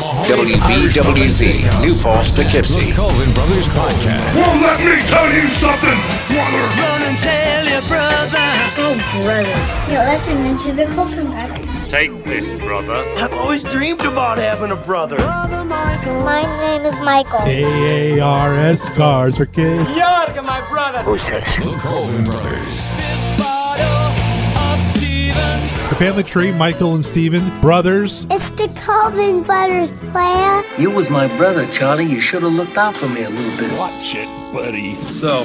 WBWZ, New Paltz, Poughkeepsie. The Colvin Brothers Podcast. Well, let me tell you something, brother. Run and tell your brother. Hey, brother. You're listening to the Colton Brothers. Take this, brother. I've always dreamed about having a brother. Brother Michael. My name is Michael. A-A-R-S cars for kids. York, my brother. The Colvin Brothers. The family tree, Michael and Steven, brothers. It's the Colvin Brothers player. You was my brother, Charlie. You should have looked out for me a little bit. Watch it, buddy. So,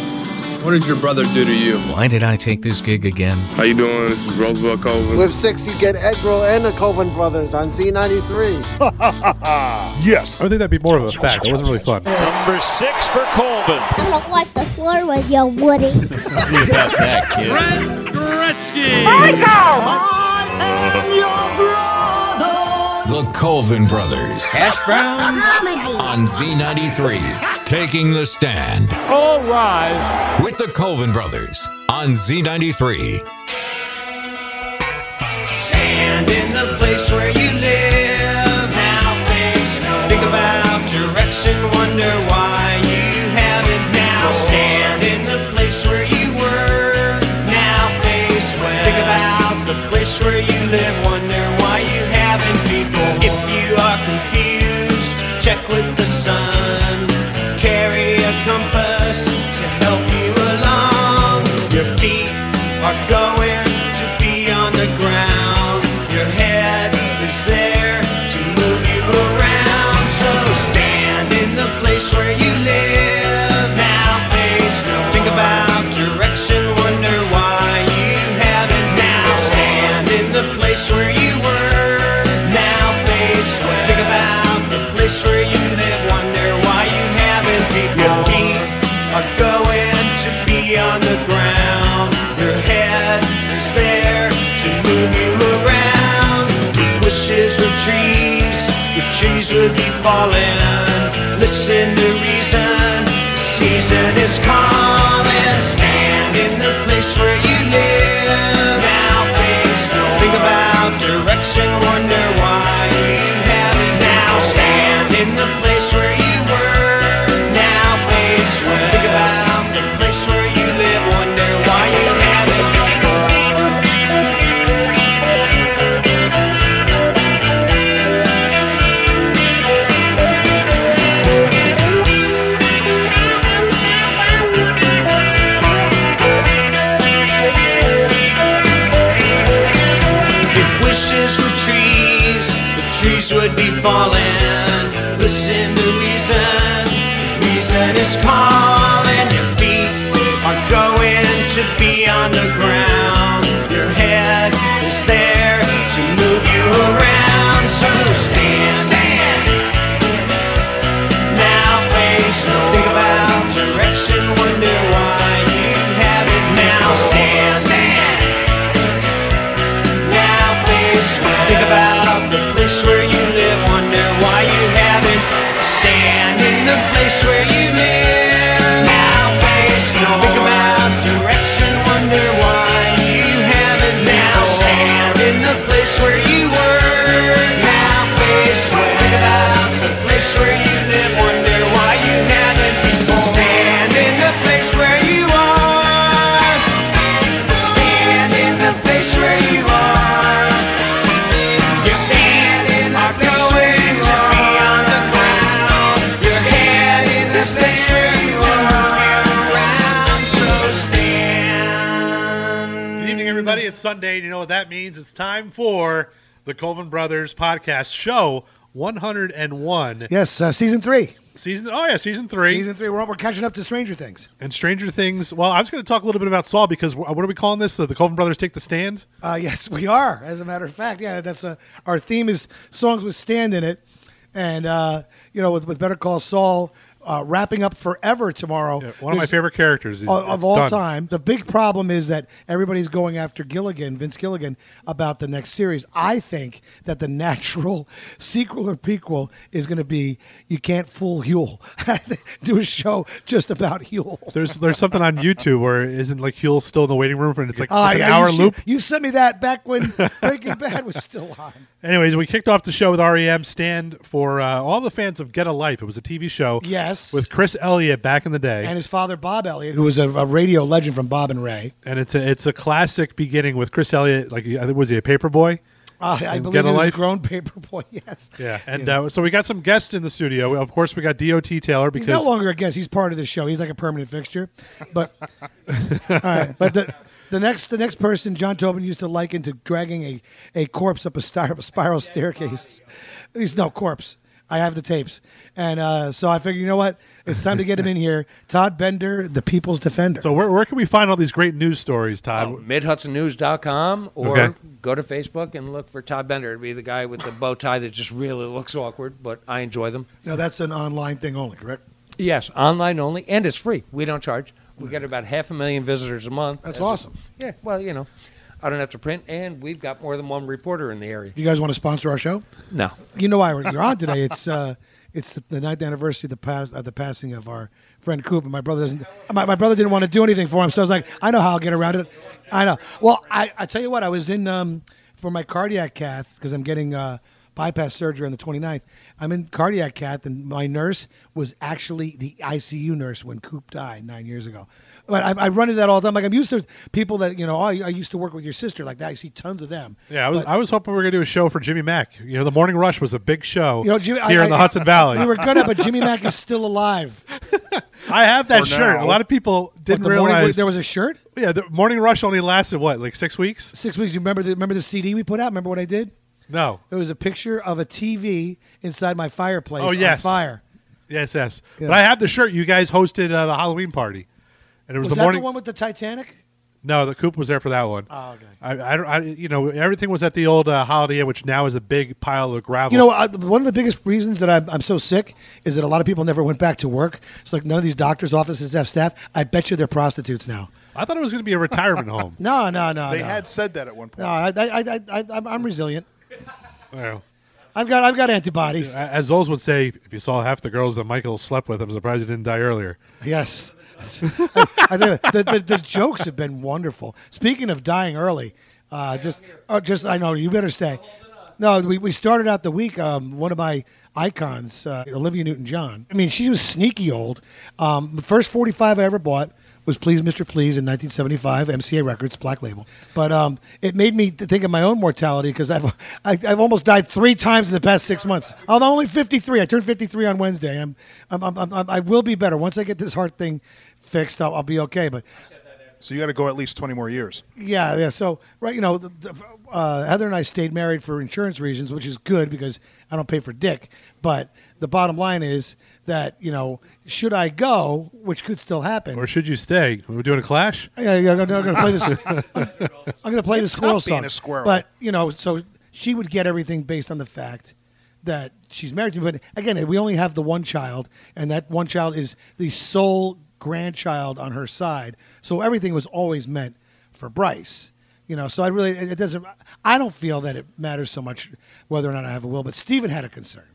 what did your brother do to you? Why did I take this gig again? How you doing? This is Roosevelt Colvin. With six, you get Egg Roll and the Colvin Brothers on Z93. yes. I would think that'd be more of a fact. That wasn't really fun. Number six for Colvin. I'm gonna wipe the floor with you, Woody. See about that, kid. Brent Gretzky. The Colvin Brothers. Hash brown. Comedy. On Z93. Taking the stand. All rise. With the Colvin Brothers. On Z93. Stand in the place where you live. Now face no. Think about direction. Wonder why you have it now. Stand in the place where you were. Now face well. Think about the place where you live. Wonder why you haven't before. If you are confused, check with the sun. Carry a compass to help place where you live. Wonder why you haven't before. Your feet are going to be on the ground. Your head is there to move you around. With bushes or trees, the trees would be falling. Listen to reason, the season is calling. Stand in the place where you falling. Listen to reason, reason is calling. Your feet are going to be on the ground. And you know what that means. It's time for the Colvin Brothers podcast show 101. Yes, uh, season three. Season, oh, yeah, season three. Season three. We're, we're catching up to Stranger Things. And Stranger Things. Well, I was going to talk a little bit about Saul because what are we calling this? The, the Colvin Brothers Take the Stand? Uh, yes, we are. As a matter of fact, yeah, that's uh, our theme is songs with stand in it, and uh, you know, with, with Better Call Saul, uh, wrapping up forever tomorrow. One of my favorite characters. He's- of, of all done. time. The big problem is that everybody's going after Gilligan, Vince Gilligan, about the next series. I think that the natural sequel or prequel is going to be You Can't Fool Huell. Do a show just about Huell. There's there's something on YouTube where isn't like Huell still in the waiting room and it's like Ah, it's an yeah, hour you, loop. You sent me that back when Breaking Bad was still on. Anyways, we kicked off the show with REM Stand for uh, all the fans of Get a Life. It was a TV show. Yes. With Chris Elliott back in the day. And his father, Bob Elliott, who was a, a radio legend from Bob and Ray. and it's a it's a classic beginning with Chris Elliott. Like, was he a paper boy? Uh, I believe Get he a was a Life? grown paper boy, yes. Yeah, and uh, so we got some guests in the studio. Of course, we got Dot Taylor He's because no longer a guest. He's part of the show. He's like a permanent fixture. But all right, but the the next the next person John Tobin used to liken to dragging a, a corpse up a star, spiral staircase. He's no corpse. I have the tapes, and uh, so I figured, you know what? It's time to get him in here. Todd Bender, the People's Defender. So where, where can we find all these great news stories, Todd? Oh, MidHudsonNews.com or Okay. go to Facebook and look for Todd Bender. It'd be the guy with the bow tie that just really looks awkward, but I enjoy them. now that's an online thing only, correct? Yes, online only, and it's free. We don't charge. We get about half a million visitors a month. That's And- awesome. Yeah, well, you know, I don't have to print, and we've got more than one reporter in the area. You guys want to sponsor our show? No. You know why we're- you're on today. It's uh, it's the, the ninth anniversary of the pass of the passing of our friend Coop, and my brother doesn't. My, my brother didn't want to do anything for him, so I was like, I know how I'll get around it. I know. Well, I I tell you what, I was in um for my cardiac cath because I'm getting uh, bypass surgery on the 29th. I'm in cardiac cath, and my nurse was actually the ICU nurse when Coop died nine years ago. But I, I run into that all the time. Like I'm used to people that you know. Oh, I used to work with your sister like that. I see tons of them. Yeah, I was But- I was hoping we were gonna do a show for Jimmy Mack. You know, the Morning Rush was a big show You know, Jimmy, here I, in the I- Hudson Valley. We were gonna, but Jimmy Mack is still alive. I have that For shirt. now. A lot of people didn't the morning- realize there was a shirt. Yeah, the Morning Rush only lasted what, like six weeks? Six weeks. You remember the remember the CD we put out? Remember what I did? No. It was a picture of a TV inside my fireplace. Oh on yes, fire. Yes, yes. Yeah. But I have the shirt. You guys hosted uh, the Halloween party, and it was, Was the that morning. the one with the Titanic? No, the Coop was there for that one. Oh, okay. I, I, don't- I, you know, everything was at the old uh, Holiday Inn, which now is a big pile of gravel. You know, I, one of the biggest reasons that I'm, I'm so sick is that a lot of people never went back to work. It's like none of these doctors' offices have staff. I bet you they're prostitutes now. I thought it was going to be a retirement home. No, no, no. They no. had said that at one point. No, I, I, I, I, I'm, I'm resilient. Well, I've got, I've got antibodies. as Zoles would say, if you saw half the girls that Michael slept with, I'm surprised he didn't die earlier. Yes. I, I tell you, the, the, the jokes have been wonderful. Speaking of dying early, uh, just, oh, just I know you better stay. No, we, we started out the week. Um, one of my icons, uh, Olivia Newton-John. I mean, she was sneaky old. Um, the first 45 I ever bought was "Please, Mr. Please" in 1975, MCA Records, Black Label. But um, it made me think of my own mortality because I've I, I've almost died three times in the past six months. I'm only 53. I turned 53 on Wednesday. I'm, I'm, I'm, I'm I will be better once I get this heart thing fixed. I'll, I'll be okay. But So you got to go at least 20 more years. yeah, yeah. So right, you know, the, the, uh, Heather and I stayed married for insurance reasons, which is good because I don't pay for dick. But the bottom line is that you know, should I go, which could still happen. Or should you stay? We're doing a clash? Yeah, yeah, I'm going to play this. I'm, going to play It's the squirrel tough being song. a squirrel. But you know, so she would get everything based on the fact that she's married to me. But again, we only have the one child, and that one child is the sole grandchild on her side. So everything was always meant for Bryce. You know, so I really it it doesn't. I don't feel that it matters so much whether or not I have a will. But Stephen had a concern.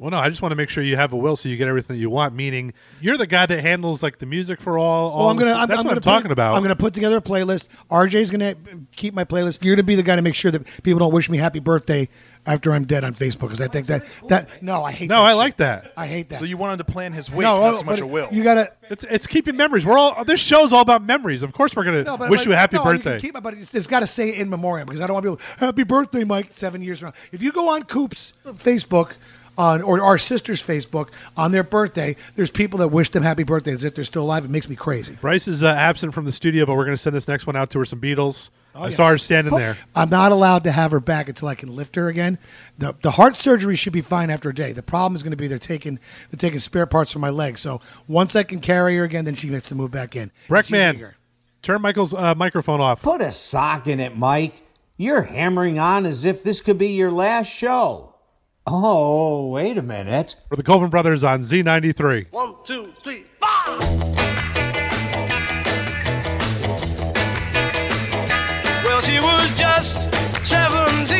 Well, no, I just want to make sure you have a will so you get everything that you want. Meaning, you're the guy that handles like the music for all. all Well, I'm gonna. I'm, that's I'm what gonna I'm talking put, about. I'm gonna put together a playlist. RJ's gonna keep my playlist. You're gonna be the guy to make sure that people don't wish me happy birthday after I'm dead on Facebook because I think that that no, I hate. That. No, that I shit. like that. I hate that. So you want him to plan his wake, no, not oh, so much a will. You gotta. It's it's keeping memories. We're all this show's all about memories. Of course, we're gonna No, but wish but- you a happy no, birthday. can keep it, but it's, it's got to say in memoriam because I don't want people. Happy birthday, Mike. Seven years from now. If you go on Coop's Facebook. On, or our sister's Facebook on their birthday, there's people that wish them happy birthday as if they're still alive. It makes me crazy. Bryce is uh, absent from the studio, but we're gonna send this next one out to her some Beatles. Oh, I yes. saw her standing there. I'm not allowed to have her back until I can lift her again. The, the heart surgery should be fine after a day. The problem is going to be they're taking they're taking spare parts from my leg. So once I can carry her again, then she gets to move back in. Breckman, turn Michael's uh, microphone off. Put a sock in it, Mike. You're hammering on as if this could be your last show. Oh, wait a minute. For the Colvin Brothers on Z ninety three. One two three four. Well, she was just 17.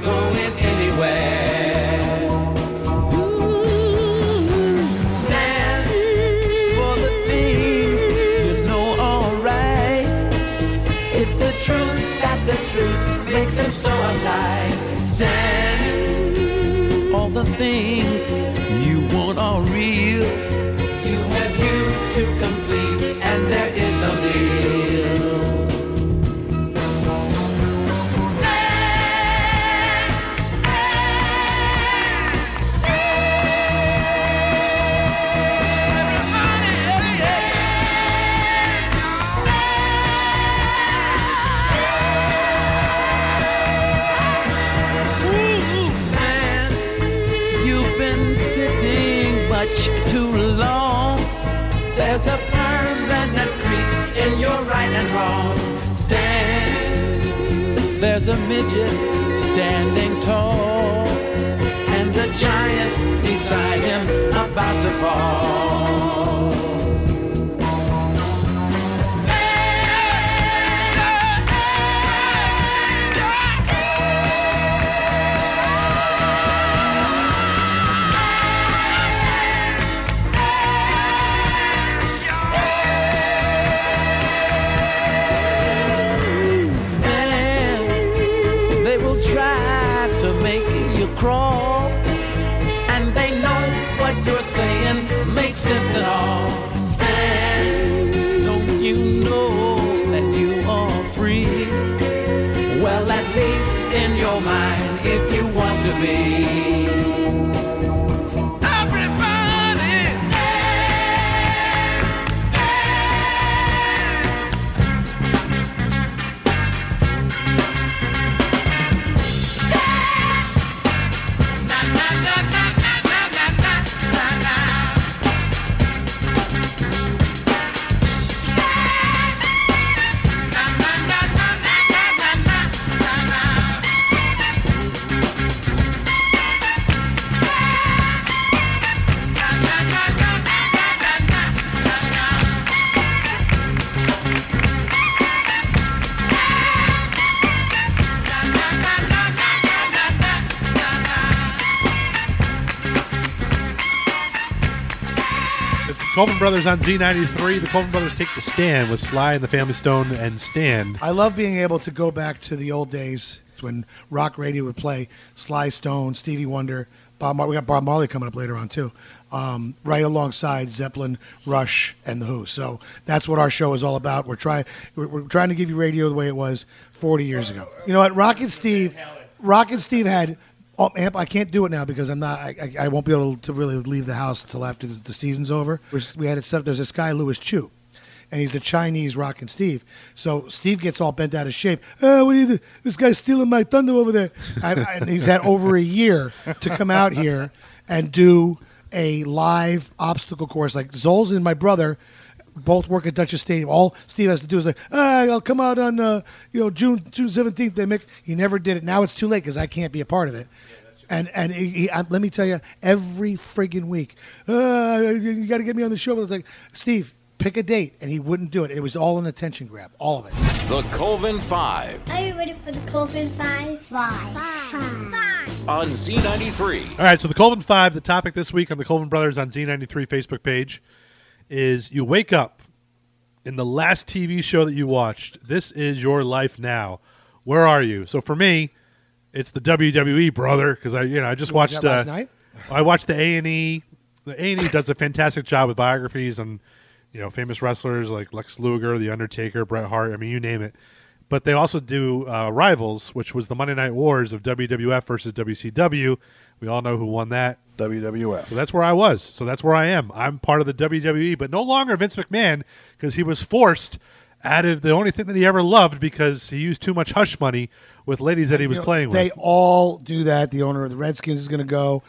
makes me so alive. Stand all the things Colvin Brothers on Z93. The Colvin Brothers take the stand with Sly and the Family Stone and Stand. I love being able to go back to the old days when rock radio would play Sly Stone, Stevie Wonder, Bob. Mar- we got Bob Marley coming up later on too, um, right alongside Zeppelin, Rush, and the Who. So that's what our show is all about. We're trying we're, we're trying to give you radio the way it was 40 years ago. You know what? Rock and Steve, Rock and Steve had. Oh, amp, I can't do it now because I'm not. I, I, I won't be able to really leave the house until after the, the season's over. We're- We had it set up. There's this guy, Louis Chu, and he's the Chinese Rock and Steve. So Steve gets all bent out of shape. Oh, what you do? This guy's stealing my thunder over there. I, I, and he's had over a year to come out here and do a live obstacle course. Like Zols and my brother both work at Dutchess Stadium. All Steve has to do is like, ah, I'll come out on uh, you know June June seventeenth. They make. He never did it. Now it's too late because I can't be a part of it. And and he, he, uh, let me tell you, every friggin' week, uh, you got to get me on the show. But It's like, Steve, pick a date, and he wouldn't do it. It was all an attention grab, all of it. The Colvin Five Are you ready for the Colvin Five? Five? Five. Five. on Z93. All right, so the Colvin Five, the topic this week on the Colvin Brothers on Z93 Facebook page is you wake up in the last TV show that you watched. This is your life now. Where are you? So for me, it's the WWE, brother, because I, you know, I just You watched watched last uh, night? I watched the A and E. The A and E does a fantastic job with biographies on, you know, famous wrestlers like Lex Luger, The Undertaker, Bret Hart. I mean, you name it. But they also do uh, Rivals, which was the Monday Night Wars of WWF versus WCW. We all know who won that. WWF. So that's where I was. So that's where I am. I'm part of the WWE, but no longer Vince McMahon because he was forced out of the only thing that he ever loved because he used too much hush money with ladies that he was playing with. They all do that. The owner of the Redskins is going to go.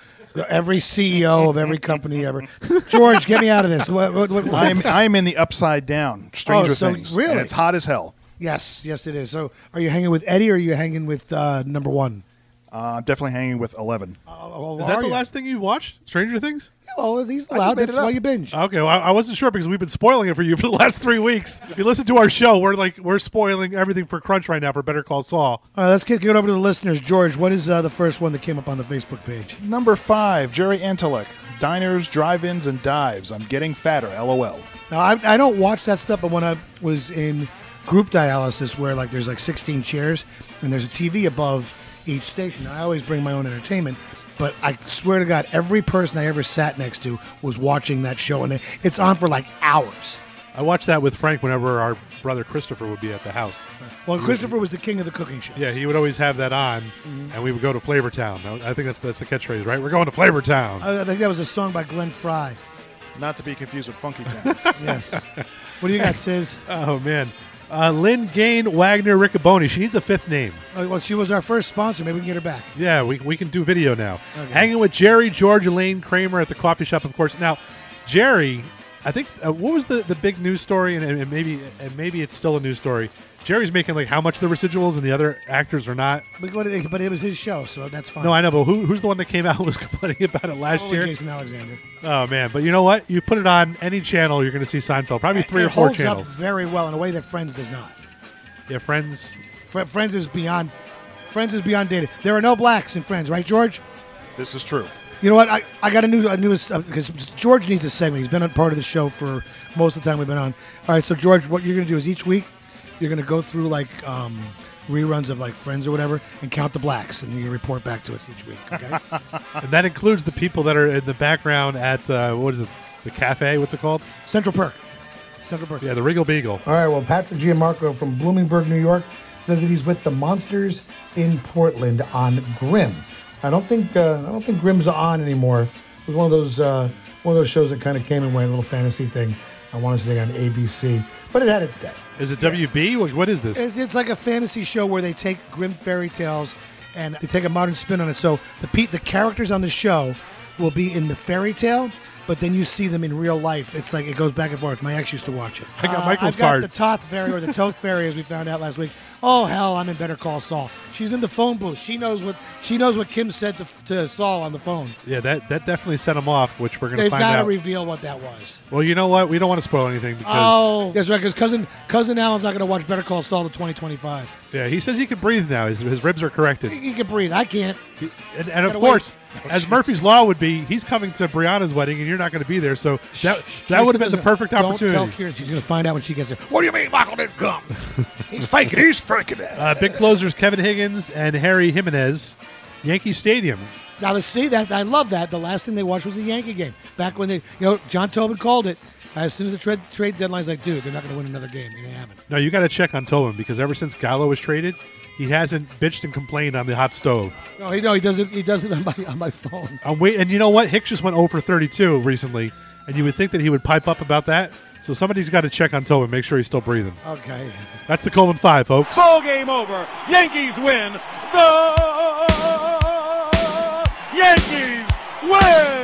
Every CEO of every company ever. George, get me out of this. What, what, what, I'm I'm in the upside down. Stranger Oh, so Things. really? And it's hot as hell. Yes, yes, it is. So, are you hanging with Eddie or are you hanging with uh, number one? Uh, I'm definitely hanging with Eleven. Oh, Is that the you? last thing you watched? Stranger Things? Well, he's I just allowed. That's why you binge. Okay, well, I I wasn't sure because we've been spoiling it for you for the last three weeks. If you listen to our show, we're like we're spoiling everything for Crunch right now for Better Call Saul. All right, let's get, get over to the listeners. George, what is uh, the first one that came up on the Facebook page? Number five, Jerry Antelek. Diners, drive-ins, and dives. I'm getting fatter. LOL. Now, I, I don't watch that stuff, but when I was in group dialysis, where like there's like 16 chairs and there's a TV above each station, I always bring my own entertainment. But I swear to God, every person I ever sat next to was watching that show, and it's on for like hours. I watched that with Frank whenever our brother Christopher would be at the house. Well, Christopher was the king of the cooking show. Yeah, he would always have that on, mm-hmm. and we would go to Flavortown. Now, I think that's that's the catchphrase, right? We're going to Flavortown. I, I think that was a song by Glenn Frey. Not to be confused with Funky Town. Yes. what do you got, Sis? Oh man, uh, Lynn Gain Wagner Riccaboni. She needs a fifth name. Oh, well, she was our first sponsor. Maybe we can get her back. Yeah, we, we can do video now. Okay. Hanging with Jerry, George, Elaine Kramer at the coffee shop, of course. Now, Jerry, I think uh, what was the, the big news story, and, and maybe and maybe it's still a news story. Jerry's making like how much the residuals, and the other actors are not. But, but it, but it was his show, so that's fine. No, I know, but who, who's the one that came out and was complaining about it last Probably year? Jason Alexander. Oh man, but you know what? You put it on any channel, you're going to see Seinfeld. Probably three it or four holds channels. up very well in a way that Friends does not. Yeah, Friends. Fr- Friends is beyond. Friends is beyond dated. There are no blacks in Friends, right, George? this is true. You know what? I, I got a new a new because George needs a segment. He's been a part of the show for most of the time we've been on. All right, so George, what you're going to do is each week you're going to go through like um, reruns of like Friends or whatever and count the blacks, and you report back to us each week. Okay? and that includes the people that are in the background at uh, what is it? The cafe? What's it called? Central Perk. Central Perk. Yeah, the Regal Beagle. All right, well, Patrick Gianmarco from Bloomingburg, New York, says that he's with the Monsters in Portland on Grimm. I don't think uh, I don't think Grimm's on anymore. It was one of those uh, one of those shows that kind of came and went, a little fantasy thing. I want to say on ABC, but it had its day. Is it WB? What, what is this? It's, it's like a fantasy show where they take grim fairy tales and they take a modern spin on it. So the pe- the characters on the show will be in the fairy tale, but then you see them in real life. It's like it goes back and forth. My ex used to watch it. I got Uh, Michael's I've got card. the Toth fairy or the Toth fairy, as we found out last week. Oh hell, I'm in Better Call Saul. She's in the phone booth. She knows what she knows what Kim said to, to Saul on the phone. Yeah, that that definitely set him off, which we're going to They've find got to out. reveal what that was. well, you know what? We don't want to spoil anything because Oh, that's right. Because cousin cousin Alan's not going to watch Better Call Saul to 2025. Yeah, he says he can breathe now. His, his ribs are corrected. He can breathe. I can't. And, and of Gotta course, as Murphy's Law would be, he's coming to Brianna's wedding, and you're not going to be there. So that that would have been the perfect Don't opportunity. tell Kirsten. She's going to find out when she gets there. What do you mean Michael didn't come? He's faking it. He's faking. Uh, big closers Kevin Higgins and Harry Jimenez, Yankee Stadium. Now let's see that. I love that. The last thing they watched was the Yankee game. Back when they, you know, John Tobin called it. As soon as the trade trade deadline's like, dude, they're not going to win another game. And they haven't. No, you got to check on Tobin because ever since Gallo was traded, he hasn't bitched and complained on the hot stove. No, he no, he doesn't. He does it on my on my phone. I'm wait, and you know what? Hicks just went over 32 recently, and you would think that he would pipe up about that. So somebody's got to check on Tobin, make sure he's still breathing. Okay. That's the Colvin Five, folks. Ball game over. Yankees win. The Yankees win.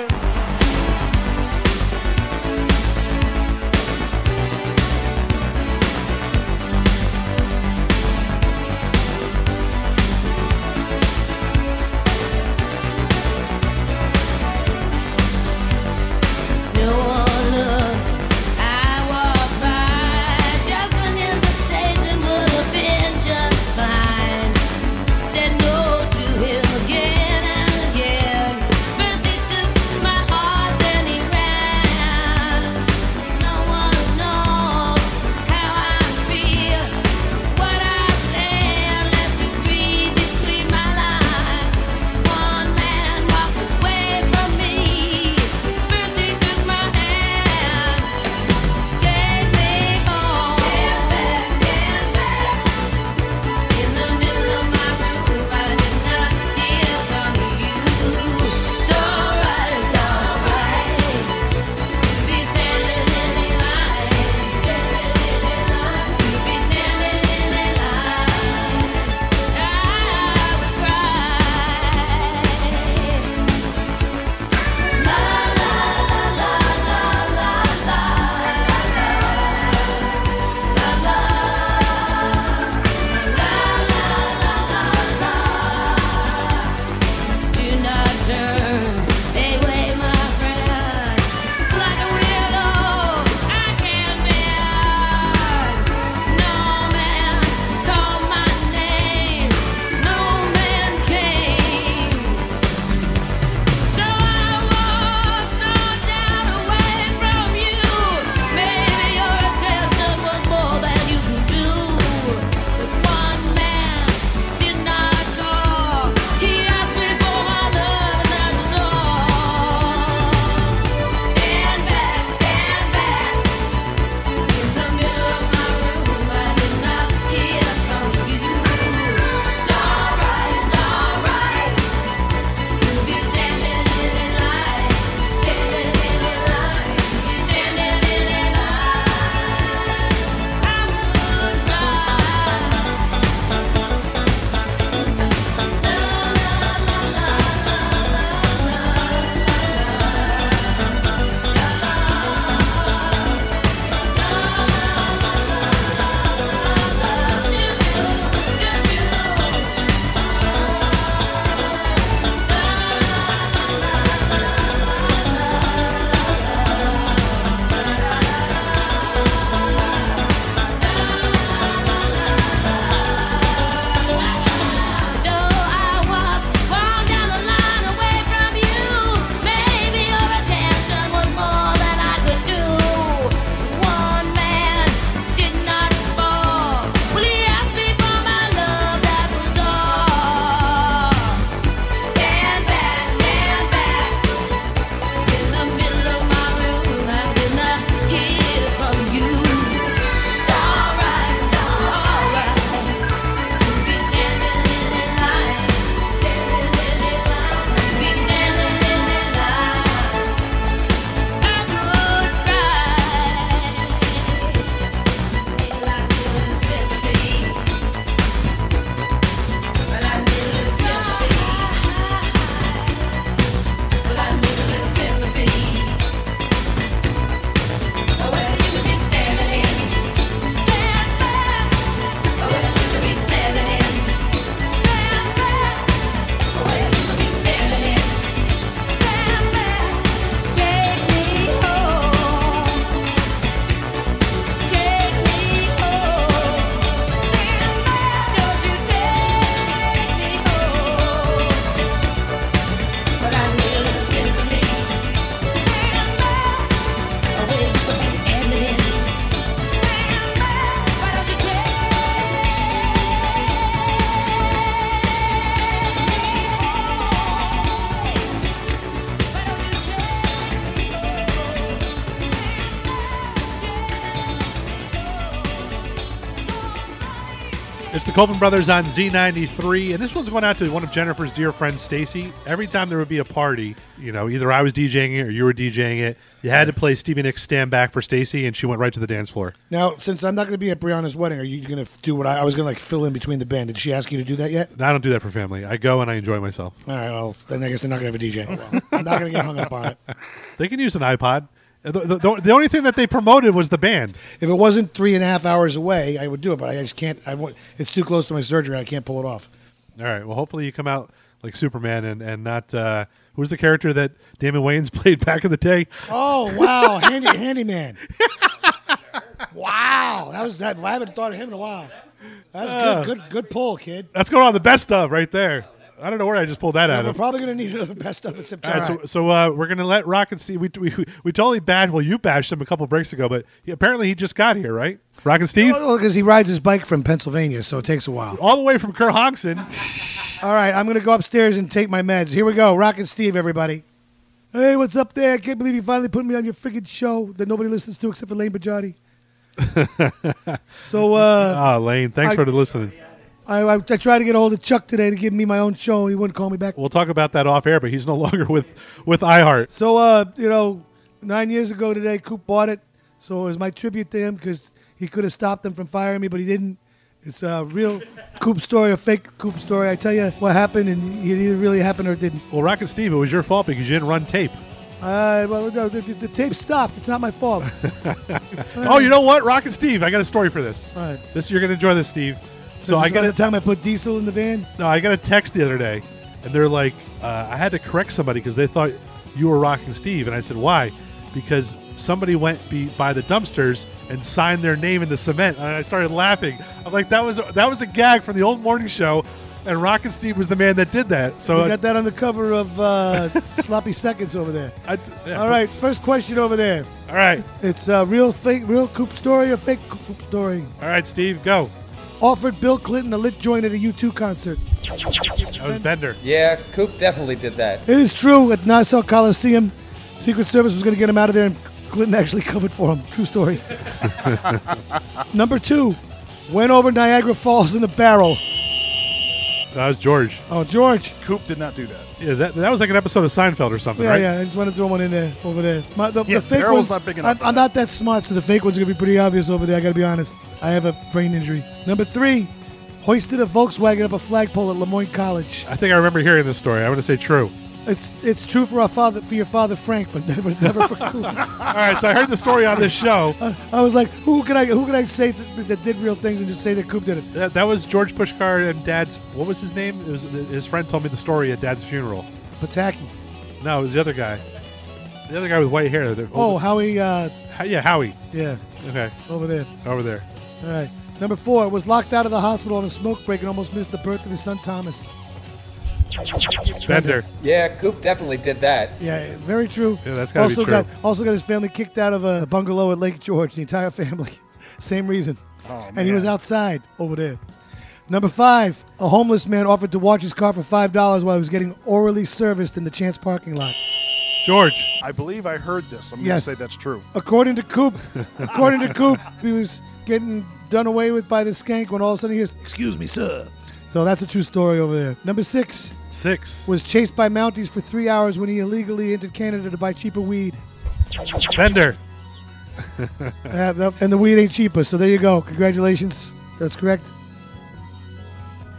Colvin Brothers on Z93, and this one's going out to one of Jennifer's dear friends, Stacy. Every time there would be a party, you know, either I was DJing it or you were DJing it, you had to play Stevie Nicks Stand Back for Stacy, and she went right to the dance floor. Now, since I'm not going to be at Brianna's wedding, are you going to do what I, I was going to like fill in between the band? Did she ask you to do that yet? And I don't do that for family. I go and I enjoy myself. All right, well, then I guess they're not going to have a DJ. Well, I'm not going to get hung up on it. They can use an iPod. The, the, the, only thing that they promoted was the band. If it wasn't three and a half hours away, I would do it, but I just can't. I want, it's too close to my surgery. I can't pull it off. All right. Well, hopefully you come out like Superman and, and not. Uh, who's the character that Damon Wayans played back in the day? Oh wow, handy handyman. wow, that was that. I haven't thought of him in a while. That's Uh. good, good, good pull, kid. That's going on the best of right there. I don't know where I just pulled that out of. we're of. probably going to need another best stuff in September. right, so so uh, we're gonna let Rock and Steve. We, we we totally bashed. Well, you bashed him a couple breaks ago, but he, apparently he just got here, right? Rock and Steve, Well, because he rides his bike from Pennsylvania, so it takes a while. all the way from Kerr Kerhonkson. All right, I'm going to go upstairs and take my meds. Here we go. Rock and Steve, everybody. Hey, what's up there? I can't believe you finally put me on your friggin' show that nobody listens to except for Lane Bajati. so, uh, Ah, Lane, thanks I- for listening. I, I, I tried to get a hold of Chuck today to give me my own show. He wouldn't call me back. We'll talk about that off air, but he's no longer with with iHeart. So, uh, you know, nine years ago today, Coop bought it. So it was my tribute to him because he could have stopped them from firing me, but he didn't. It's a real Coop story, a fake Coop story. I tell you what happened, and it either really happened or it didn't. Well, Rock and Steve, it was your fault because you didn't run tape. Uh, well, the, the, the tape stopped. It's not my fault. Oh, you know what, Rock and Steve, I got a story for this. All right. This you're gonna enjoy this, Steve. So I got the a time I put diesel in the van. no, I got a text the other day, and they're like, uh, I had to correct somebody because they thought you were Rock and Steve, and I said why? Because somebody went be, by the dumpsters and signed their name in the cement, and I started laughing. I'm like, that was that was a gag from the old morning show, and Rock and Steve was the man that did that. So we I- got that on the cover of uh, Sloppy Seconds over there. I, yeah, All right, first question over there. all right, It's a real fake, real Coop story or fake Coop story? all right, Steve, go. Offered Bill Clinton a lit joint at a U2 concert. That was Bender. Yeah, Coop definitely did that. It is true. At Nassau Coliseum, Secret Service was going to get him out of there, and Clinton actually covered for him. True story. Number two, went over Niagara Falls in a barrel. That was George. Oh, George. Coop did not do that. Yeah, that, that was like an episode of Seinfeld or something, Yeah, right? yeah. I just want to throw one in there, over there. My, the, Yeah, the fake barrel's ones, not big enough I'm, I'm not that smart, so the fake ones are going to be pretty obvious over there. I got to be honest. I have a brain injury. Number three, hoisted a Volkswagen up a flagpole at Le Moyne College. I think I remember hearing this story. I'm going to say true. It's it's true for our father, for your father Frank, but never never for Coop. All right, so I heard the story on this show. I was like, who can I who can I say that, that did real things and just say that Coop did it? That, that was George Pushkar and Dad's. What was his name? It was his friend told me the story at Dad's funeral. Pataki. No, it was the other guy. The other guy with white hair. Oh, Howie. Uh, Ho- yeah, Howie. yeah, Okay, over there. over there. All right. Number four was locked out of the hospital on a smoke break and almost missed the birth of his son Thomas. Bender. Yeah, Coop definitely did that. Yeah, very true. Yeah, that's gotta be also true. got also got his family kicked out of a bungalow at Lake George. The entire family, same reason. Oh, and he was outside over there. Number five, a homeless man offered to watch his car for five dollars while he was getting orally serviced in the Chance parking lot. George. I believe I heard this. I'm Yes. going to say that's true. According to Coop, according to Coop, he was getting done away with by the skank when all of a sudden he hears, "Excuse me, sir." So that's a true story over there. Number six Six. was chased by Mounties for three hours when he illegally entered Canada to buy cheaper weed. Bender. Uh, and the weed ain't cheaper. So there you go. Congratulations. That's correct.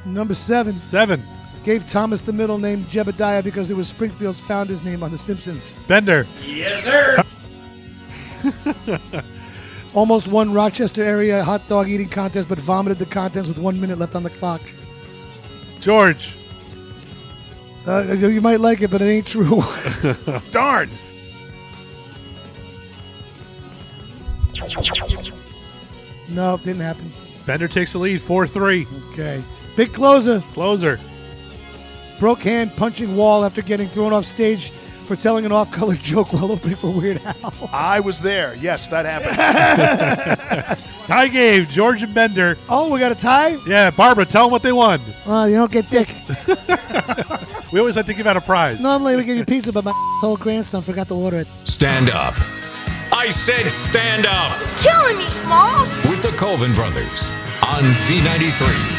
Number seven Seven. gave Thomas the middle name Jebediah because it was Springfield's founder's name on The Simpsons. Bender. Yes, sir. Almost won Rochester area hot dog eating contest, but vomited the contents with one minute left on the clock. George. Uh, you might like it, but it ain't true. Darn. no, it didn't happen. Bender takes the lead. Four three. Okay. Big closer. Closer. Broke hand punching wall after getting thrown off stage for telling an off-color joke while opening for Weird Al. I was there. Yes, that happened. Tie game. George and Bender. Oh, we got a tie? Yeah, Barbara, tell them what they won. Oh, you don't get dick. We always like to give out a prize. Normally we give you pizza, but my whole grandson forgot to order it. Stand up. I said stand up Killing me, Smalls. with the Colvin Brothers on Z93.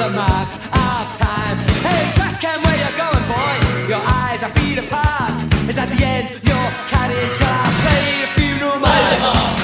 the marks of time. Hey, trash can, where you going, boy? Your eyes are feet apart. Is that the end? You're cutting, shall I play a funeral march?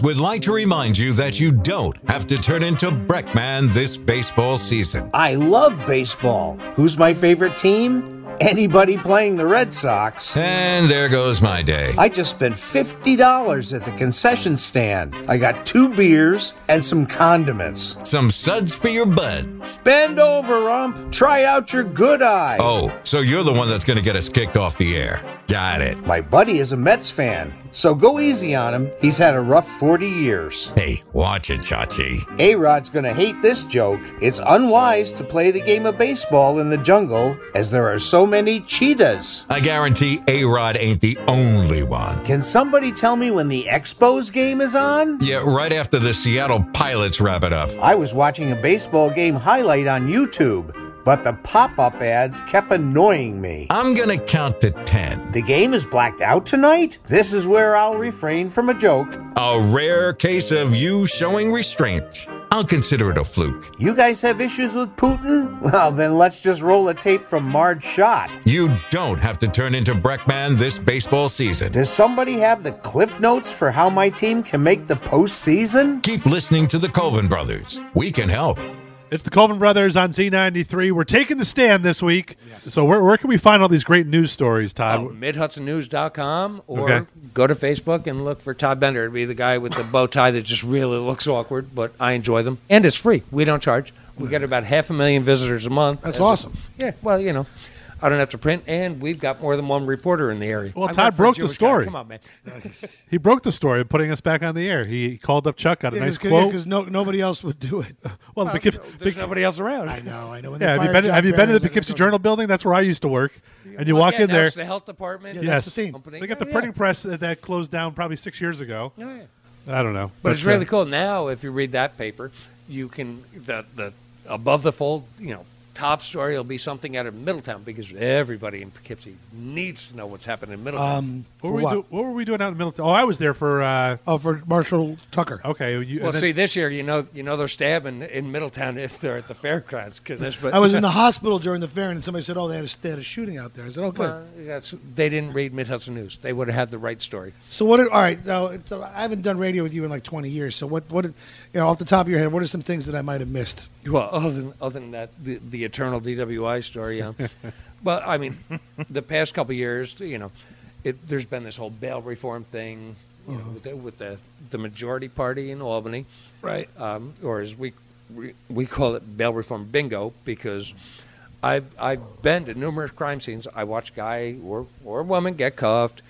Would like to remind you that you don't have to turn into Breckman this baseball season. I love baseball. Who's my favorite team? Anybody playing the Red Sox. And there goes my day. I just spent $50 at the concession stand. I got two beers and some condiments. Some suds for your buds. Bend over, ump. Try out your good eye. Oh, so you're the one that's going to get us kicked off the air. Got it. My buddy is a Mets fan, so go easy on him. He's had a rough 40 years. Hey, watch it, Chachi. A Rod's gonna hate this joke. It's unwise to play the game of baseball in the jungle as there are so many cheetahs. I guarantee A Rod ain't the only one. Can somebody tell me when the Expos game is on? Yeah, right after the Seattle Pilots wrap it up. I was watching a baseball game highlight on YouTube. But the pop up ads kept annoying me. I'm gonna count to 10. The game is blacked out tonight? This is where I'll refrain from a joke. A rare case of you showing restraint. I'll consider it a fluke. You guys have issues with Putin? Well, then let's just roll a tape from Marge Schott. You don't have to turn into Breckman this baseball season. Does somebody have the cliff notes for how my team can make the postseason? Keep listening to the Colvin Brothers. We can help. It's the Colvin Brothers on Z93. We're taking the stand this week. So where, where can we find all these great news stories, Todd? Oh, MidHudsonNews.com or Okay. go to Facebook and look for Todd Bender. It'd be the guy with the bow tie that just really looks awkward, but I enjoy them. And it's free. We don't charge. We get about half a million visitors a month. That's awesome. Yeah, well, you know, I don't have to print, and we've got more than one reporter in the area. Well, I Todd work for a broke the Jewish guy. story. Come on, man. He broke the story of putting us back on the air. He called up Chuck, got a nice quote. because no, nobody else would do it. well, the Poughkeepsie- There's nobody else around. I know, I know. When yeah, have you been? John Have you been to the Barnes, I Poughkeepsie go- Journal building? That's where I used to work. And you Well, walk yeah, in there. it's the health department. Yeah, yes, that's the thing. They got the printing press that, that closed down probably six years ago. Oh, yeah. I don't know, But it's uh, really cool now. If you read that paper, you can the the above the fold, you know, top story will be something out of Middletown because everybody in Poughkeepsie needs to know what's happening in Middletown. Um, What were, we what? do, what were we doing out in Middletown? Oh, I was there for. Uh, Oh, for Marshall Tucker. okay, you, well, then- see, this year, you know, you know, they're stabbing in Middletown if they're at the fairgrounds because that's. But I was in the hospital during the fair, and somebody said, "Oh, they had a, they had a shooting out there." I said, "Oh, good." Well, that's, they didn't read Mid Hudson News. They would have had the right story. So what? Are, all right. So, so I haven't done radio with you in like 20 years. So what? What? You know, off the top of your head, what are some things that I might have missed? Well, other than, other than that, the, the eternal DWI story. Yeah. but I mean, the past couple of years, you know, it, there's been this whole bail reform thing you know, with, the, with the the majority party in Albany, Right. um, or as we, we we call it, bail reform bingo, because I've I've been to numerous crime scenes. I watch a guy or or a woman get cuffed.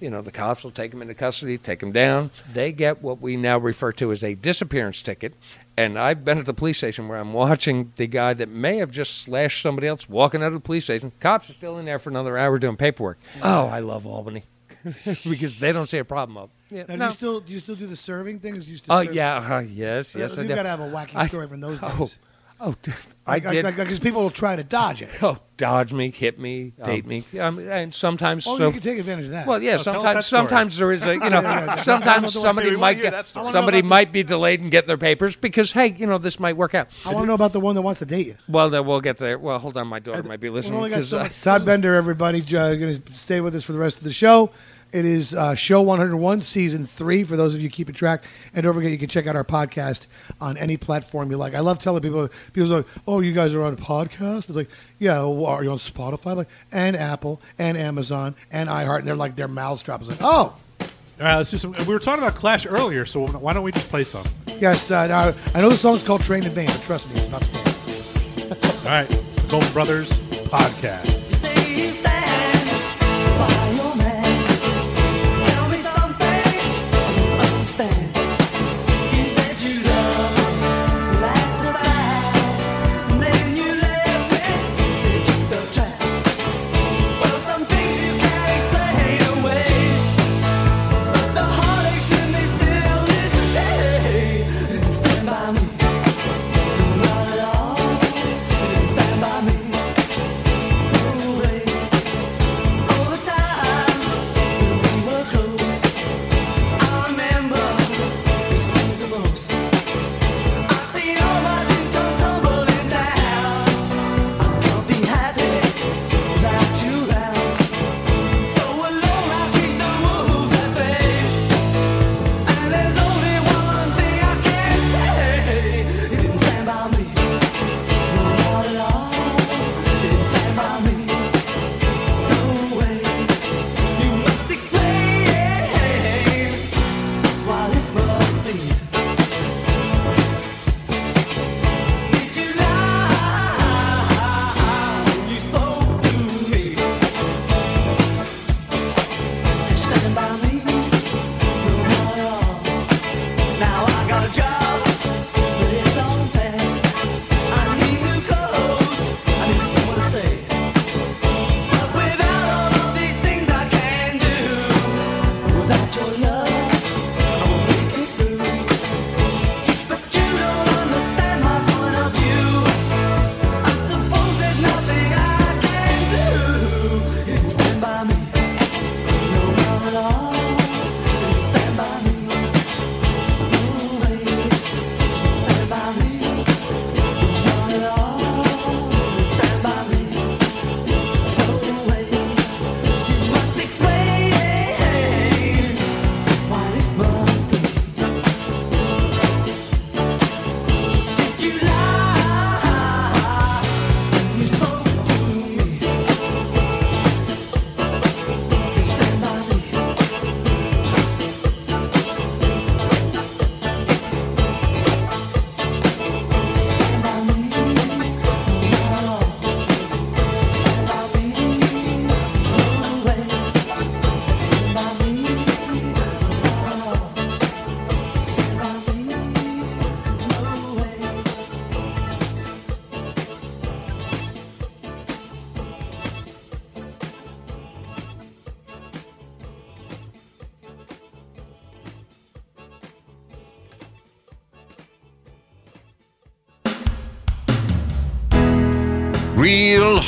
You know, the cops will take them into custody, take them down. They get what we now refer to as a disappearance ticket. And I've been at the police station where I'm watching the guy that may have just slashed somebody else walking out of the police station. Cops are still in there for another hour doing paperwork. Oh, I love Albany because they don't see a problem of. Yeah, Now, do you still do you still do the serving things? You used to Oh serve- yeah, uh, yes, Uh, yes. I you do. gotta have a wacky I- story from those days. Oh, oh, dude, I Like, did. because people will try to dodge it. Oh, dodge me, hit me, date me, um, and sometimes. Oh, so, you can take advantage of that. Well, yeah. Oh, tell us that sometimes, sometimes there is a, you know, Yeah, yeah, yeah. sometimes I wanna know somebody about- might get, that story. I wanna know somebody about might be delayed and get their papers because, hey, you know, this might work out. I want to know about the one that wants to date you. Well, then we'll get there. Well, hold on, my daughter might be listening only got 'cause, so uh, Todd Bender, everybody, uh, going to stay with us for the rest of the show. It is uh, show 101, season three. For those of you keeping track, and don't forget you can check out our podcast on any platform you like. I love telling people. People are like, "Oh, you guys are on a podcast?" It's like, "Yeah, well, are you on Spotify?" Like, and Apple, and Amazon, and iHeart. And they're like, their mouths drop. It's like, "Oh, all right, let's do some. We were talking about Clash earlier, so why don't we just play some? yes." Uh, now, I know the song's called "Train in Vain," but trust me, it's not Stan. All right, it's the Colvin Brothers podcast.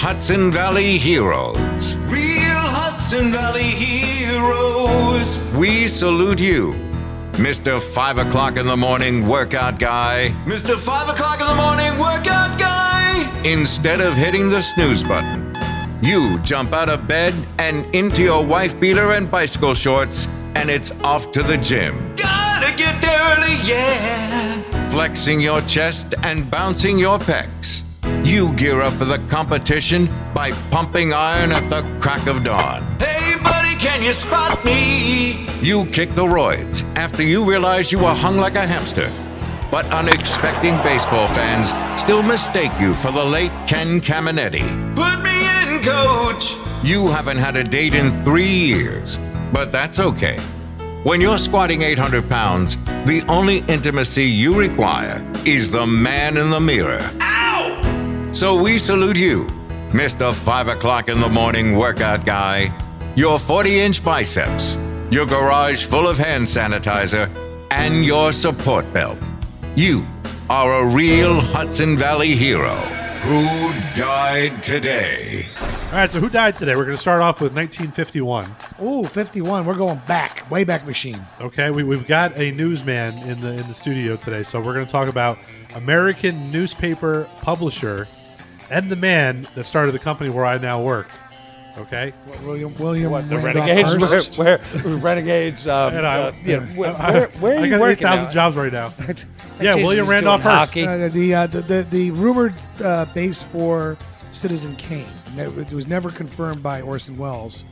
Hudson Valley heroes. Real Hudson Valley heroes. We salute you. Mr. 5 o'clock in the morning workout guy. Mr. 5 o'clock in the morning workout guy. Instead of hitting the snooze button, you jump out of bed and into your wife beater and bicycle shorts, and it's off to the gym. Gotta get there early, yeah. Flexing your chest and bouncing your pecs. You gear up for the competition by pumping iron at the crack of dawn. Hey, buddy, can you spot me? You kick the roids after you realize you were hung like a hamster. But unexpecting baseball fans still mistake you for the late Ken Caminiti. Put me in, coach! You haven't had a date in three years, but that's okay. When you're squatting 800 pounds, the only intimacy you require is the man in the mirror. Ow! So we salute you, Mr. 5 o'clock in the morning workout guy, your 40 inch biceps, your garage full of hand sanitizer, and your support belt. You are a real Hudson Valley hero. Who died today? All right, so who died today? We're going to start off with 1951. Ooh, 51. We're going back, way back machine. Okay, we, we've got a newsman in the in the studio today, so we're going to talk about American newspaper publisher and the man that started the company where I now work. Okay, William William What, the Randolph Renegades? Where, Hearst. where, Renegades? Um, And I- uh, yeah, where, I- where, where are I you got working 8,000 now? jobs right now. Jesus, yeah, William he's Randolph doing Hearst. hockey. Uh, the, uh, the the the rumored uh, base for Citizen Kane. Ne- It was never confirmed by Orson Welles,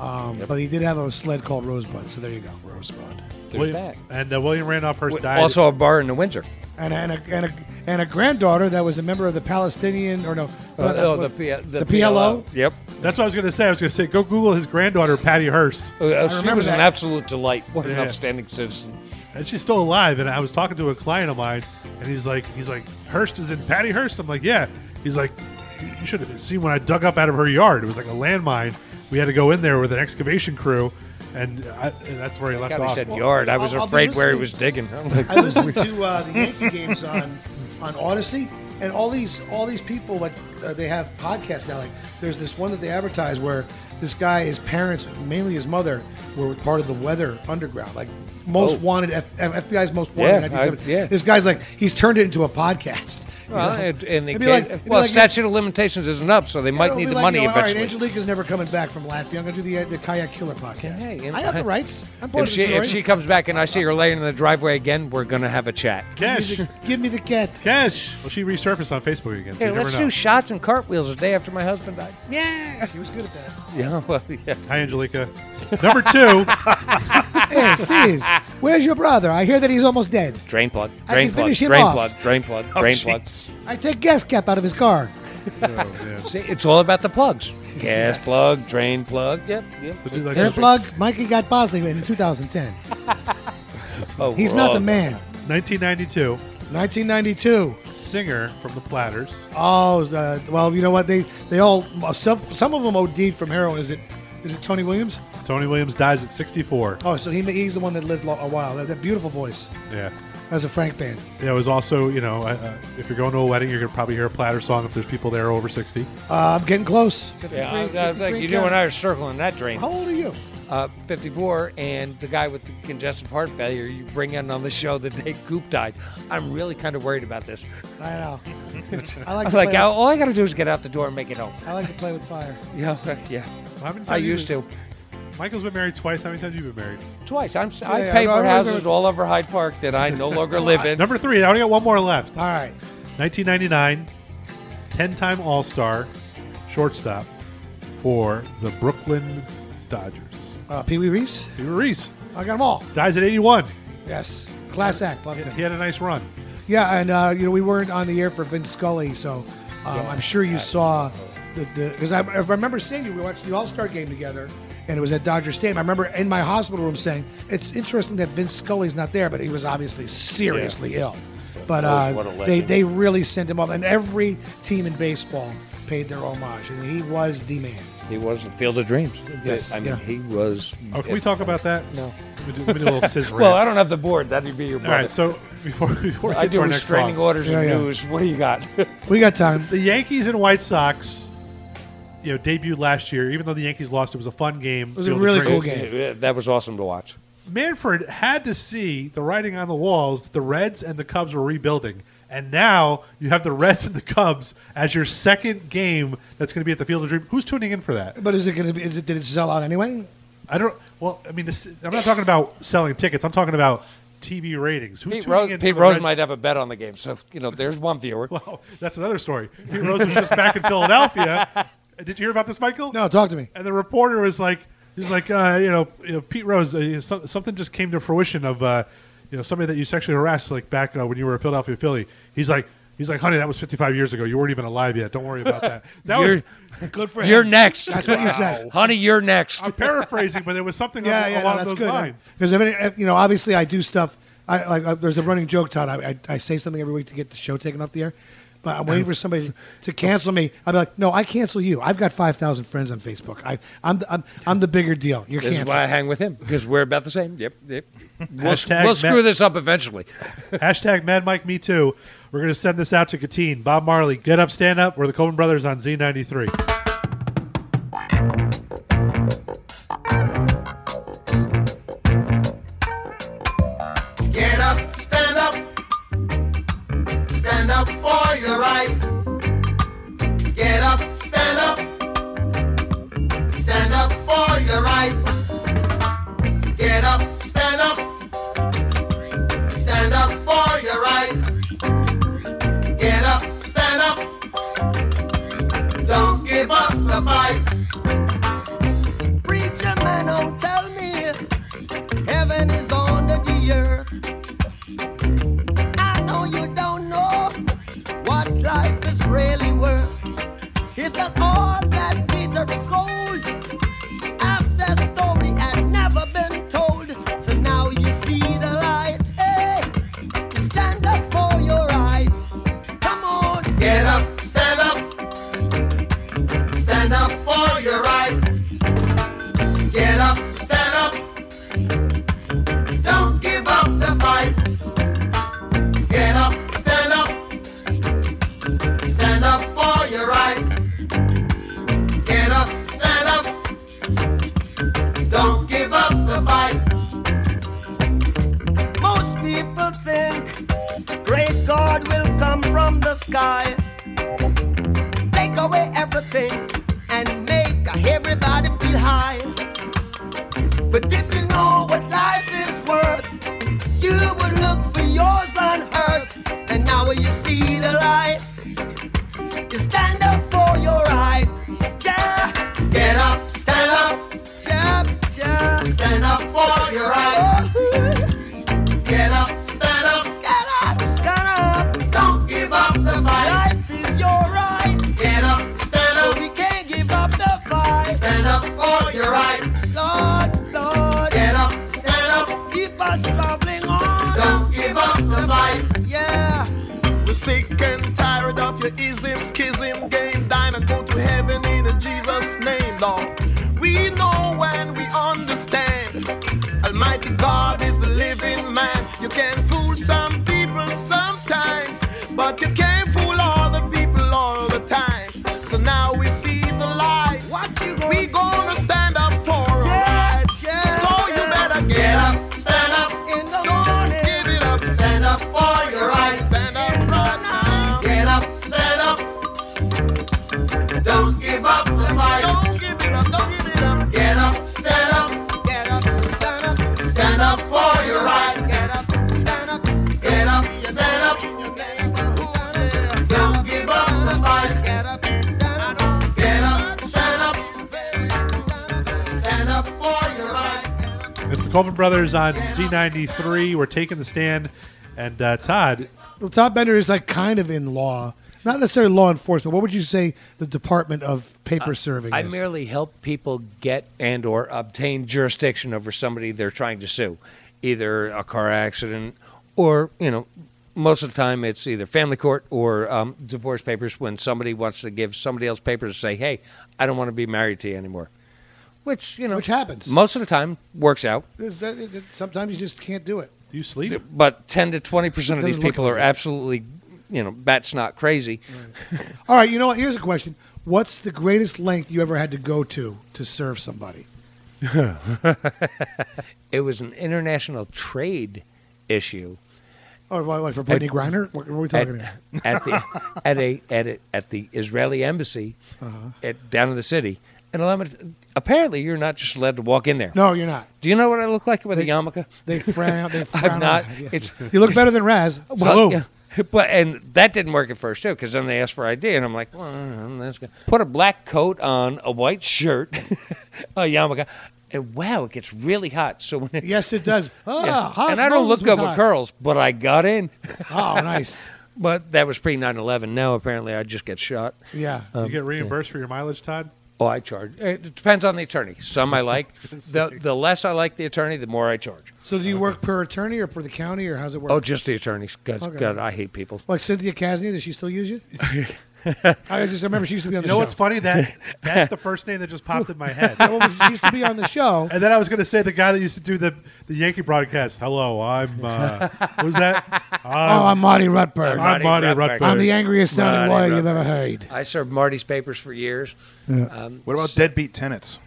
um, but he did have a sled called Rosebud. So there you go, Rosebud. There's William- that. And uh, William Randolph Hearst died. Also a bar in the Windsor. And and a, and a and a granddaughter that was a member of the Palestinian or no, Uh, not- oh, what- the, P- the PLO. Yep. That's what I was going to say. I was going to say, go Google his granddaughter, Patty Hearst. Uh, she remember was an absolute delight. What an Yeah. upstanding citizen. and she's still alive. And I was talking to a client of mine, and he's like, he's like, Hearst is in Patty Hearst. I'm like, yeah. He's like, you should have seen when I dug up out of her yard. It was like a landmine. We had to go in there with an excavation crew, and, I, and that's where he left God, he off. said yard. I was I'll- I'll be afraid where he listening. was digging. I'm like, I listened to uh, the Yankee games on on Audacy, and all these all these people like uh, they have podcasts now. Like there's this one that they advertise where this guy, his parents, mainly his mother, were part of the Weather Underground, like most Oh. wanted F- F- FBI's most wanted. Yeah, in I- 1970. yeah. This guy's like he's turned it into a podcast. You Well, and, and they It'd be like- it'd be well, like- statute of limitations isn't up, so they might It'll need be the like, money you know, eventually. All right, Angelique's never coming back from Latvia. I'm going to do the uh, the kayak killer podcast. Hey, and- I have the rights. I'm part if of she the story. if she comes back and I see her laying in the driveway again, we're gonna have a chat. Cash. give, me the, give cat. Cash. Well, she resurfaced on Facebook again. So Hey, you never let's know. do shots and cartwheels the day after my husband died. Yeah. She was good at that. Yeah. Well, yeah. Hi, Angelica. Number two. Hey, sis, where's your brother? I hear that he's almost dead. Drain plug. I Drain can plug. finish him Drain off. plug. Drain plug. Oh, Drain plug. I take gas cap out of his car. See, it's all about the plugs. Gas plug, drain plug. Yep. Yep. Would you like Hair plug, Mikey got Bosley in 2010. Oh, He's not the man. 1992. 1992. Singer from the Platters. Oh, uh, well, you know what? They they all some some of them OD'd from heroin. Is it is it Tony Williams? Tony Williams dies at 64. Oh, so he he's the one that lived a while. That, that beautiful voice. Yeah. As a Frank band. Yeah, it was also, you know, uh, uh, if you're going to a wedding, you're going to probably hear a Platter song if there's people there over 60. Uh, I'm getting close. Yeah, free- I, I was like, you count. know, when I was circling that drain. How old are you? Uh, 54, and the guy with the congestive heart failure you bring in on the show the day Coop died. I'm really kind of worried about this. I know. I like to like, play all I got to do is get out the door and make it home. I like to play with fire. Yeah, yeah. How I used been- to. Michael's been married twice. How many times have you been married? Twice. I'm, I yeah, pay I for remember- houses all over Hyde Park that I no longer live in. Number three. I only got one more left. All right. 1999, 10-time All-Star shortstop for the Brooklyn Dodgers. Uh, Pee Wee Reese. Pee Wee Reese I got them all. dies at 81. Yes. Class act. Loved He, him. he had a nice run. Yeah, and uh, you know we weren't on the air for Vince Scully, so um, I'm sure you saw the because I, I remember seeing you. We watched the All Star game together, and it was at Dodger Stadium. I remember in my hospital room saying it's interesting that Vince Scully's not there, but he was obviously seriously ill. But Oh, uh, they they really sent him off, and every team in baseball paid their homage, and he was the man. He was the Field of Dreams. Yes, I mean, yeah. he was. Oh, can we talk about that? No. We do, we do a little scissor. Well. I don't have the board. That'd be your All brother. right, so before before we I get to do our next restraining song, orders Yeah, and yeah. news. What do you got? We got time. the Yankees and White Sox, you know, debuted last year. Even though the Yankees lost, it was a fun game. It was a Field of really cool game. that was awesome to watch. Manfred had to see the writing on the walls that the Reds and the Cubs were rebuilding. And now you have the Reds and the Cubs as your second game that's going to be at the Field of Dreams. Who's tuning in for that? But is it going to be? Is it? Did it sell out anyway? I don't. Well, I mean, this, I'm not talking about selling tickets. I'm talking about TV ratings. Who's Pete, Rose. Pete Rose might have a bet on the game, so you know there's one viewer. Well, that's another story. Pete Rose was just back in Philadelphia. Did you hear about this, Michael? No, talk to me. And the reporter was like, he was like, uh, you, know, you know, Pete Rose, uh, you know, some, something just came to fruition of, uh, you know, somebody that you sexually harassed, like back uh, when you were a Philadelphia, Philly. He's like, he's like, honey, that was 55 years ago. You weren't even alive yet. Don't worry about that. That was good for You're next. That's what you said. honey. You're next. I'm paraphrasing, but there was something Yeah, along, yeah, along that's those good. lines. Because if, any, if you know, obviously, I do stuff. I like. Uh, there's a running joke, Todd. I, I, I say something every week to get the show taken off the air, but I'm waiting for somebody to cancel me. I'll be like, no, I cancel you. I've got five thousand friends on Facebook. I, I'm, the, I'm, I'm the bigger deal. You're This is why I hang with him because we're about the same. Yep, yep. We'll, we'll screw this up eventually. Hashtag Mad Mike Me Too. We're going to send this out to Katine. Bob Marley, Get Up, Stand Up. We're the Coleman Brothers on Z93. For your right. Get up, stand up. Stand up for your right. Get up, stand up. Stand up for your right. Get up, stand up. Don't give up the fight. Preacher man, don't tell me heaven is under the earth. Right. It's the Coleman Brothers on Z93. We're taking the stand. And uh, Todd, Well, Todd Bender is like kind of in law, not necessarily law enforcement. What would you say the Department of Paper Serving I is? merely help people get and or obtain jurisdiction over somebody they're trying to sue, either a car accident or you know, most of the time it's either family court or um, divorce papers when somebody wants to give somebody else papers to say, hey, I don't want to be married to you anymore. Which you know, Which happens. most of the time works out. There's that- it- it- Sometimes you just can't do it. Do you sleep? But ten to twenty percent of these Doesn't look people like are absolutely, you know, bat's not crazy. All right, you know what? Here's a question. What's the greatest length you ever had to go to to serve somebody? it was an international trade issue. Oh, like like for Brittney At- Griner? What, what are we talking at, about? at the at a at a, at the Israeli embassy Uh-huh. at down in the city. And allow me to- apparently, you're not just allowed to walk in there. No, you're not. Do you know what I look like with a yarmulke? They frown. They frown. I'm not. yeah. It's you look better than Raz. Well, yeah. But and that didn't work at first too, because then they asked for ID, and I'm like, well, that's good. Put a black coat on, a white shirt, a yarmulke, and wow, it gets really hot. So when it, Yes, it does. Ah, Yeah. hot and I don't look good was with curls, but I got in. Oh, nice. but that was pre 9/11. Now apparently I just get shot. Yeah. you Um, get reimbursed for your mileage, Todd? Oh, I charge. Eh, it depends on the attorney. Some I like. the the less I like the attorney, the more I charge. So do you work per attorney or per the county or how's it work? Oh, just the attorneys. God, Okay. God I hate people. Like Cynthia Casney, does she still use you? I just remember she used to be on You the know show. what's funny? That that's the first name that just popped in my head. Well, she used to be on the show. And then I was going to say the guy that used to do the, the Yankee broadcast. Hello, I'm. Uh, what was that? oh, I'm Marty Rutberg. I'm Marty Rutberg. I'm the angriest sounding Marty lawyer you've ever heard. I served Marty's papers for years. Yeah. Um, What about deadbeat tenants?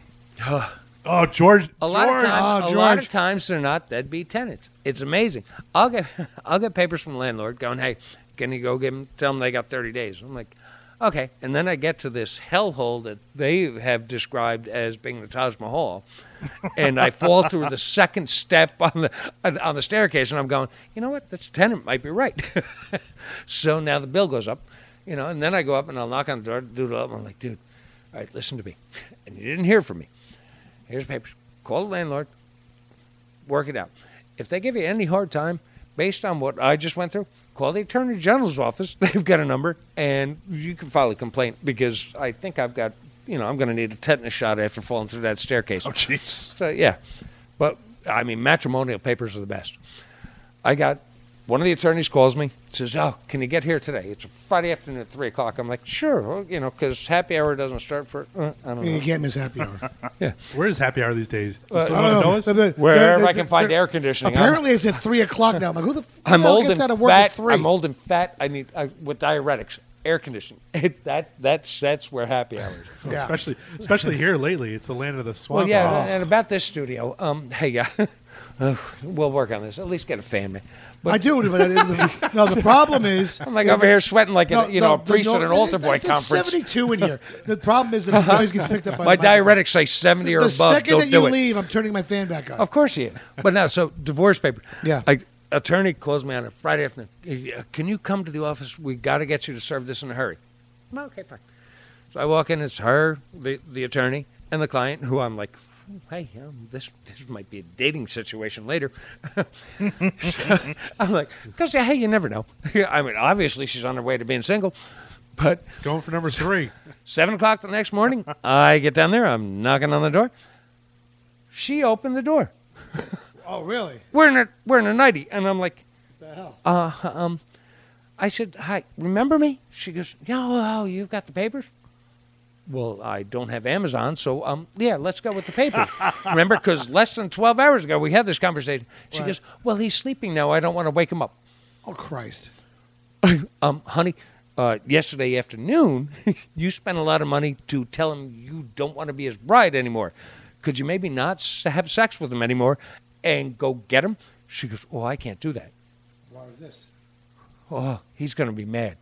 Oh, George. A lot of George. times, Oh, a lot of times they're not deadbeat tenants. It's amazing. I'll get I'll get papers from the landlord going, "Hey, can you go give them? Tell them they got 30 days." I'm like, "Okay." And then I get to this hellhole that they have described as being the Taj Mahal, and I fall through the second step on the on- the staircase, and I'm going, "You know what? This tenant might be right." so now the bill goes up, you know, and then I go up and I'll knock on the door, dude, up, I'm like, "Dude, all right, listen to me," and you didn't hear from me. Here's papers. Call the landlord. Work it out. If they give you any hard time, based on what I just went through, call the attorney general's office. They've got a number, and you can file a complaint because I think I've got, you know, I'm going to need a tetanus shot after falling through that staircase. Oh, jeez. So yeah, but I mean, matrimonial papers are the best. I got one of the attorneys calls me says, "Oh, can you get here today? It's a Friday afternoon at three o'clock." I'm like, "Sure," well, you know, because happy hour doesn't start for uh, I don't know. You can't miss happy hour. Yeah. Where is happy hour these days? Uh, I don't know know. us? But- but Wherever they're- I can find air conditioning. I'm- Apparently, it's at three o'clock now. I'm like, who the f- I'm hell old gets and out of work at fat. three? I'm old and fat. I need I, with diuretics, air conditioning. It, that that's that's where happy hours. Well, Especially especially here lately. It's the land of the swamp. Well, yeah, house. and about this studio, um, hey, yeah, we'll work on this. At least get a fan, man. But I do, but I, no. The problem is, I'm like over here sweating like a, you know a the priest at no- an altar boy it's- it's conference. Seventy-two in here. The problem is that the noise gets picked up by My the diuretics say 70 or above. the second Don't that do you it. leave, I'm turning my fan back on. Of course you. But now, so divorce paper. Yeah. Like attorney calls me on a Friday afternoon. "Uh, Can you come to the office? We got to get you to serve this in a hurry. I'm, Okay, fine. So I walk in. It's her, the the attorney, and the client, who I'm like, hey, um, this this might be a dating situation later. So I'm like, because yeah, hey, you never know. I mean, obviously she's on her way to being single, but going for number three. Seven o'clock the next morning, I get down there. I'm knocking on the door. She opened the door. Oh, really? We're in a we're in a nighty, and I'm like, The hell? uh, um, I said, hi, remember me? She goes, yeah, oh, you've got the papers. Well, I don't have Amazon, so um, yeah, let's go with the papers. remember, because less than twelve hours ago we had this conversation. She Right. goes, well, he's sleeping now. I don't want to wake him up. Oh, Christ. um, honey, uh, yesterday afternoon, you spent a lot of money to tell him you don't want to be his bride anymore. Could you maybe not s- have sex with him anymore and go get him? She goes, Oh, I can't do that. Why is this? Oh, he's going to be mad.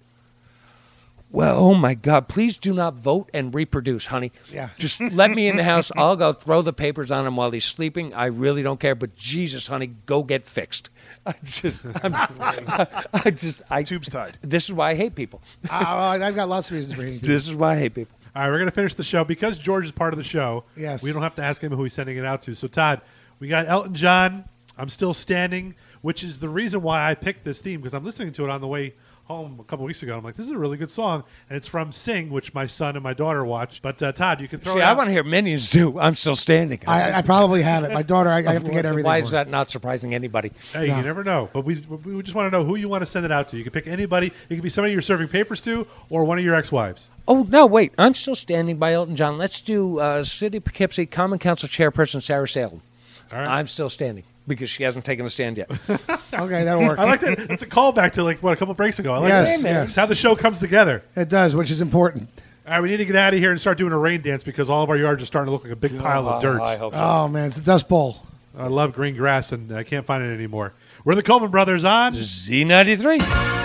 Well, oh my God, please do not vote and reproduce, honey. Yeah. Just let me in the house. I'll go throw the papers on him while he's sleeping. I really don't care. But Jesus, honey, go get fixed. I just, I'm, I just, I. Tubes tied. This is why I hate people. Uh, I've got lots of reasons for hating you. This is why I hate people. All right, we're going to finish the show because George is part of the show. Yes. We don't have to ask him who he's sending it out to. So, Todd, we got Elton John, I'm Still Standing, which is the reason why I picked this theme because I'm listening to it on the way home a couple weeks ago. I'm like, this is a really good song. And it's from Sing, which my son and my daughter watch. But, uh, Todd, you can throw See, it I out. want to hear Minions do. I'm still standing. I, I probably have it. My daughter, I, I have to get everything. Why for is that not surprising anybody? Hey, you never know. But we, we just want to know who you want to send it out to. You can pick anybody. It could be somebody you're serving papers to or one of your ex-wives. Oh no, wait! I'm still standing by Elton John. Let's do uh, City of Poughkeepsie Common Council Chairperson Sarah Salem. All right. I'm still standing because she hasn't taken a stand yet. Okay, that'll work. I like that. It's a callback to like what a couple breaks ago. I like Yes, that. yes. It's how the show comes together. It does, which is important. All right, we need to get out of here and start doing a rain dance because all of our yards are starting to look like a big oh, pile of dirt. i hope Oh man, it's a dust bowl. I love green grass and I can't find it anymore. We're the Colvin Brothers on Z93.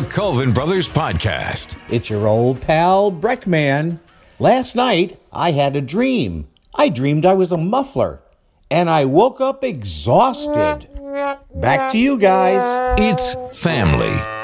The Colvin Brothers Podcast. It's your old pal Breckman. Last night, I had a dream. I dreamed I was a muffler, and I woke up exhausted. Back to you guys. It's family.